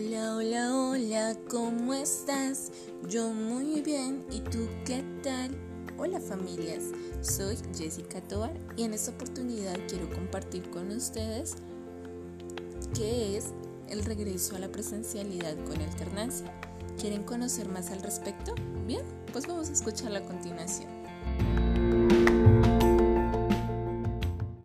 Hola, hola, hola. ¿cómo estás? Yo muy bien. ¿Y tú qué tal? Hola familias, soy Jessica Tobar y en esta oportunidad quiero compartir con ustedes qué es el regreso a la presencialidad con alternancia. ¿Quieren conocer más al respecto? Bien, pues vamos a escucharlo a continuación.